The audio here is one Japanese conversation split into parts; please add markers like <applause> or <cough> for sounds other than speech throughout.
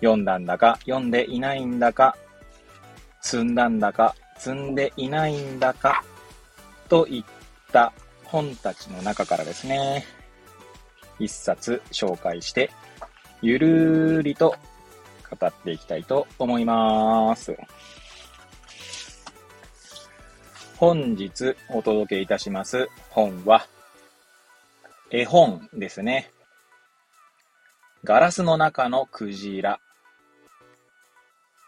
読んだんだか、読んでいないんだか、積んだんだか、積んでいないんだか、といった本たちの中からですね、一冊紹介して、ゆるーりと語っていきたいと思います。本日お届けいたします本は、絵本ですね。ガラスの中のクジラ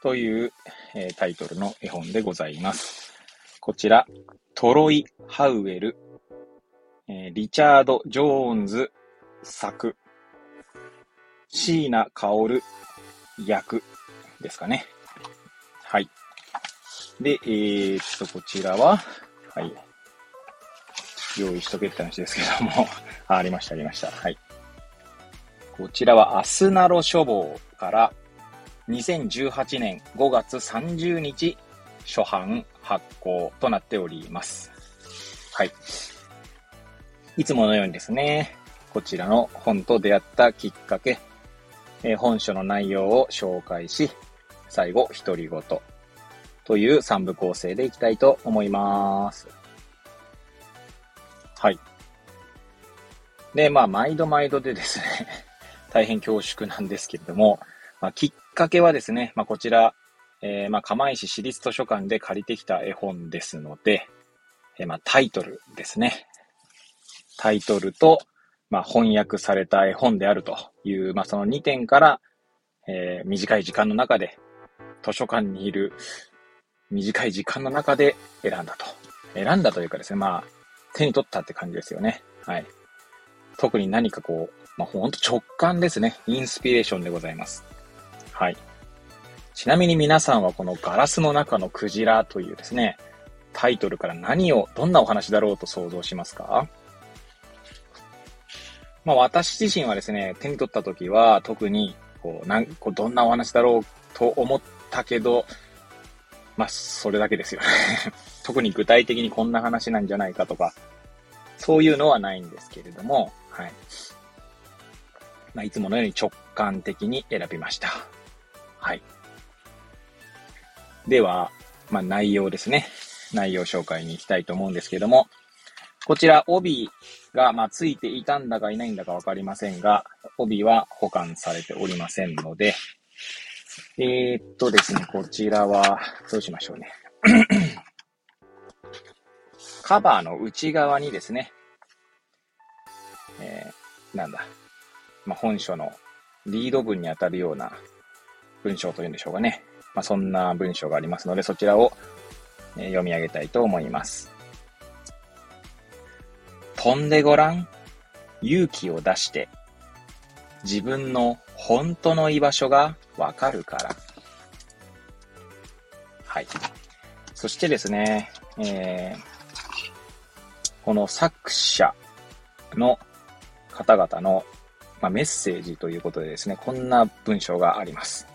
という、えー、タイトルの絵本でございます。こちら、トロイ・ハウエル、えー、リチャード・ジョーンズ作、椎名薫役ですかね。はい。で、えー、っと、こちらは、はい。用意しとけって話ですけども <laughs> あ、ありました、ありました。はい。こちらは、アスナロ書房から2018年5月30日初版発行となっております。はい。いつものようにですね、こちらの本と出会ったきっかけ、えー、本書の内容を紹介し、最後、独り言という3部構成でいきたいと思います。はい。で、まあ、毎度毎度でですね <laughs> 大変恐縮なんですけれども、まあ、きっかけはですね、まあ、こちら、えー、まあ、釜石市立図書館で借りてきた絵本ですので、えー、まあ、タイトルですね。タイトルと、まあ、翻訳された絵本であるという、まあ、その2点から、えー、短い時間の中で、図書館にいる短い時間の中で選んだと。選んだというかですね、まあ、手に取ったって感じですよね。はい。特に何かこう、まあ、ほんと直感ですね。インスピレーションでございます。はい。ちなみに皆さんはこのガラスの中のクジラというですね、タイトルから何を、どんなお話だろうと想像しますか？まあ私自身はですね、手に取った時は特にこう、なんこうどんなお話だろうと思ったけど、まあそれだけですよね <laughs> 特に具体的にこんな話なんじゃないかとか、そういうのはないんですけれども、はい。まあいつものように直感的に選びました。はい。では、まあ内容ですね。内容紹介に行きたいと思うんですけども、こちら、帯が、まあ、ついていたんだかいないんだかわかりませんが、帯は保管されておりませんので、えー、っとですね、こちらは、どうしましょうね。<clears throat> カバーの内側にですね、えー、なんだ、まあ、本書のリード文にあたるような文章というんでしょうかね。まあ、そんな文章がありますので、そちらを、えー、読み上げたいと思います。飛んでごらん。勇気を出して。自分の本当の居場所がわかるから。はい。そしてですね、えー、この作者の方々の、まあ、メッセージということでですね、こんな文章があります。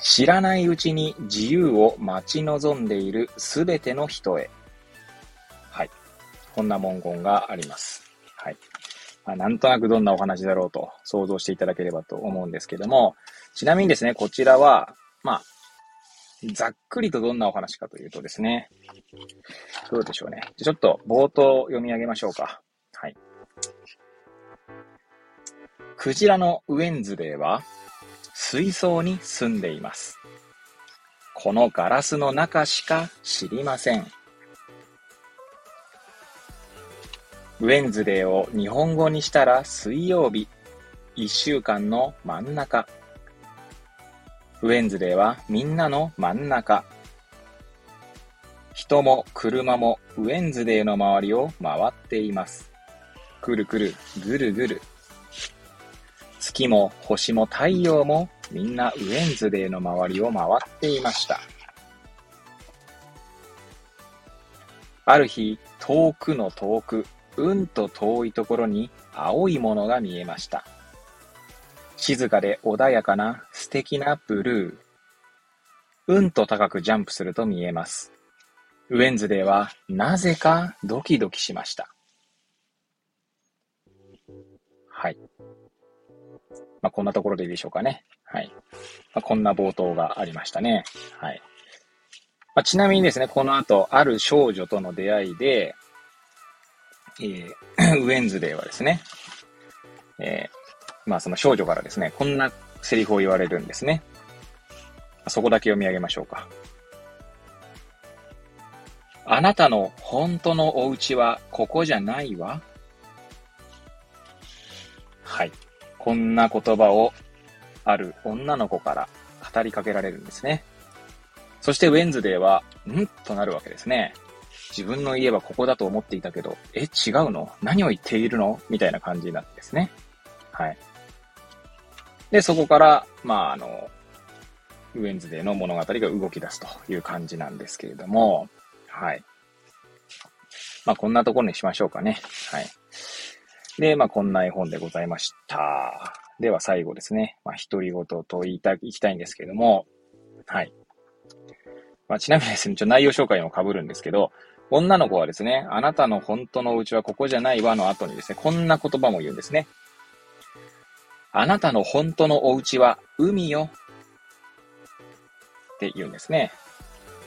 知らないうちに自由を待ち望んでいるすべての人へ。はいこんな文言があります。はい。まあ、なんとなくどんなお話だろうと想像していただければと思うんですけども、ちなみにですね、こちらは、まあ、ざっくりとどんなお話かというとですね、どうでしょうね。ちょっと冒頭読み上げましょうか。はい。クジラのウェンズデーは水槽に住んでいます。このガラスの中しか知りません。ウェンズデーを日本語にしたら水曜日、一週間の真ん中。ウェンズデーはみんなの真ん中。人も車もウェンズデーの周りを回っています。くるくる、ぐるぐる。月も星も太陽もみんなウェンズデーの周りを回っていました。ある日、遠くの遠く、うんと遠いところに青いものが見えました。静かで穏やかな素敵なブルー。うんと高くジャンプすると見えます。ウェンズデーはなぜかドキドキしました。はい。まあ、こんなところでいいでしょうかね。はい。まあ、こんな冒頭がありましたね。はい。まあ、ちなみにですね、この後、ある少女との出会いで、えー、<coughs> ウェンズデーはですね、えー、まあその少女からですね、こんなセリフを言われるんですね。そこだけ読み上げましょうか。あなたの本当のお家はここじゃないわ。はい。こんな言葉をある女の子から語りかけられるんですね。そしてウェンズデーは、ん？となるわけですね。自分の家はここだと思っていたけど、え、違うの？何を言っているの？みたいな感じなんですね。はい。で、そこから、まあ、あの、ウェンズデーの物語が動き出すという感じなんですけれども、はい。まあ、こんなところにしましょうかね。はい。で、まあ、こんな絵本でございました。では、最後ですね。まあ、独り言と言いたい、きたいんですけれども、はい。まあ、ちなみにですね、ちょ内容紹介も被るんですけど、女の子はですね、あなたの本当のお家はここじゃないわの後にですね、こんな言葉も言うんですね。あなたの本当のお家は海よ。って言うんですね。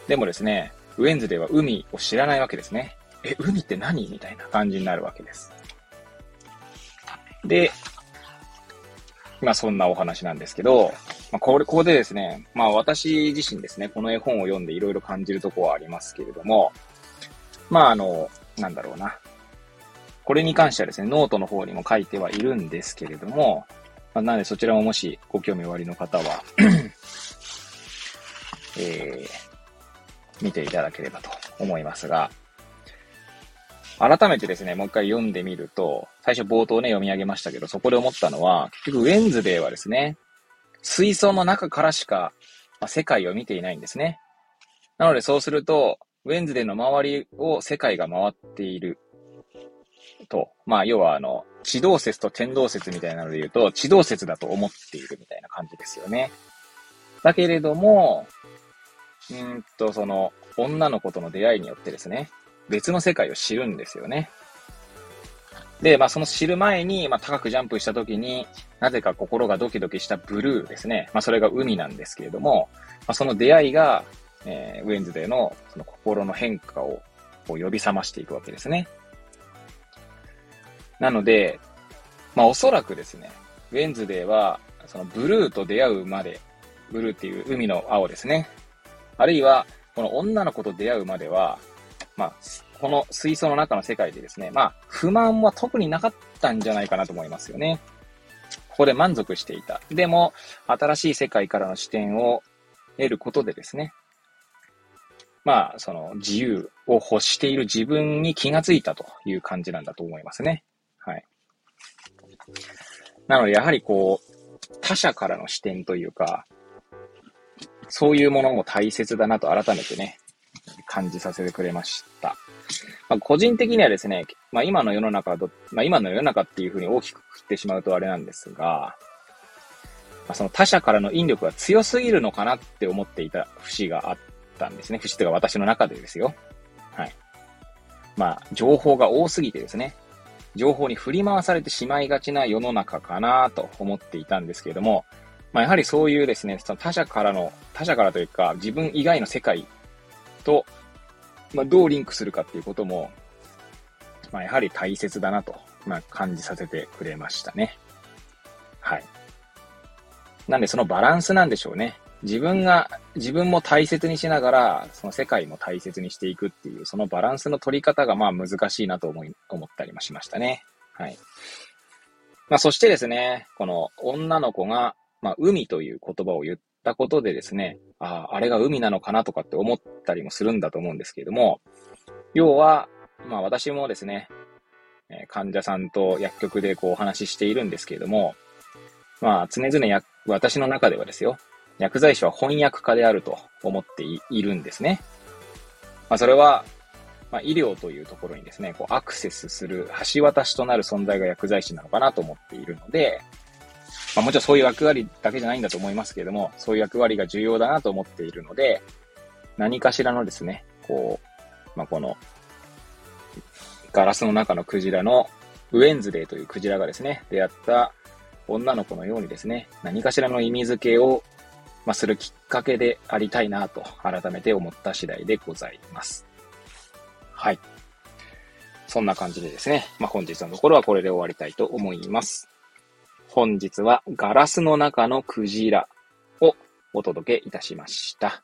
でもですね、ウェンズデーは海を知らないわけですね。え、海って何？みたいな感じになるわけです。で、まあそんなお話なんですけど、まあこれ、ここでですね、まあ私自身ですね、この絵本を読んでいろいろ感じるとこはありますけれども、まああの、なんだろうな。これに関してはですね、ノートの方にも書いてはいるんですけれども、まあ、なのでそちらももしご興味おありの方はえー、見ていただければと思いますが、改めてですね、もう一回読んでみると、最初冒頭ね、読み上げましたけど、そこで思ったのは、結局ウェンズデーはですね、水槽の中からしか、まあ、世界を見ていないんですね。なのでそうすると、ウェンズデーの周りを世界が回っていると。まあ、要はあの、地動説と天動説みたいなので言うと、地動説だと思っているみたいな感じですよね。だけれども、うんと、その、女の子との出会いによってですね、別の世界を知るんですよね。で、まあその知る前に、まあ高くジャンプした時に、なぜか心がドキドキしたブルーですね。まあそれが海なんですけれども、まあ、その出会いが、えー、ウェンズデーのその心の変化をこう呼び覚ましていくわけですね。なので、まあおそらくですね、ウェンズデーは、そのブルーと出会うまで、ブルーっていう海の青ですね。あるいは、この女の子と出会うまでは、まあ、この水槽の中の世界でですね、まあ、不満は特になかったんじゃないかなと思いますよね。ここで満足していた。でも、新しい世界からの視点を得ることでですね、まあ、その自由を欲している自分に気がついたという感じなんだと思いますね。はい。なので、やはりこう、他者からの視点というか、そういうものも大切だなと改めてね、感じさせてくれました。まあ、個人的にはですね、まあ、今の世の中ど、まあ、今の世の中っていうふうに大きく振ってしまうとあれなんですが、まあ、その他者からの引力が強すぎるのかなって思っていた節があったんですね。節というか私の中でですよ。はい。まあ、情報が多すぎてですね、情報に振り回されてしまいがちな世の中かなと思っていたんですけれども、まあ、やはりそういうですね、その他者からの、他者からというか、自分以外の世界と、まあ、どうリンクするかっていうことも、まあ、やはり大切だなと、まあ、感じさせてくれましたね。はい。なんでそのバランスなんでしょうね。自分が、自分も大切にしながら、その世界も大切にしていくっていう、そのバランスの取り方がまあ難しいなと思い、思ったりもしましたね。はい。まあそしてですね、この女の子が、まあ海という言葉を言ったことでですね、ああ、あれが海なのかなとかって思ったりもするんだと思うんですけれども、要は、まあ私もですね、患者さんと薬局でこうお話ししているんですけれども、まあ、常々や、私の中ではですよ、薬剤師は翻訳家であると思っているんですね。まあ、それは、まあ、医療というところにですね、こう、アクセスする橋渡しとなる存在が薬剤師なのかなと思っているので、まあ、もちろんそういう役割だけじゃないんだと思いますけれども、そういう役割が重要だなと思っているので、何かしらのですね、こう、まあ、この、ガラスの中のクジラのウェンズデーというクジラがですね、出会った女の子のようにですね、何かしらの意味付けを、まあ、するきっかけでありたいなと改めて思った次第でございます。はい。そんな感じでですね、まあ、本日のところはこれで終わりたいと思います。本日はガラスの中のクジラをお届けいたしました。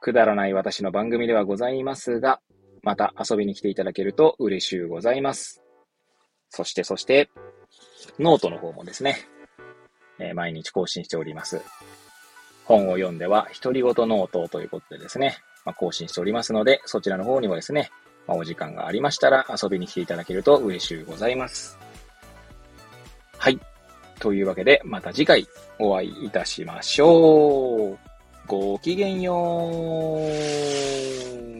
くだらない私の番組ではございますが、また遊びに来ていただけると嬉しゅうございます。そしてそして、ノートの方もですね、えー、毎日更新しております。本を読んでは、独り言ノートということでですね、まあ、更新しておりますので、そちらの方にもですね、まあ、お時間がありましたら遊びに来ていただけると嬉しゅうございます。はい。というわけで、また次回お会いいたしましょう。ごきげんよう。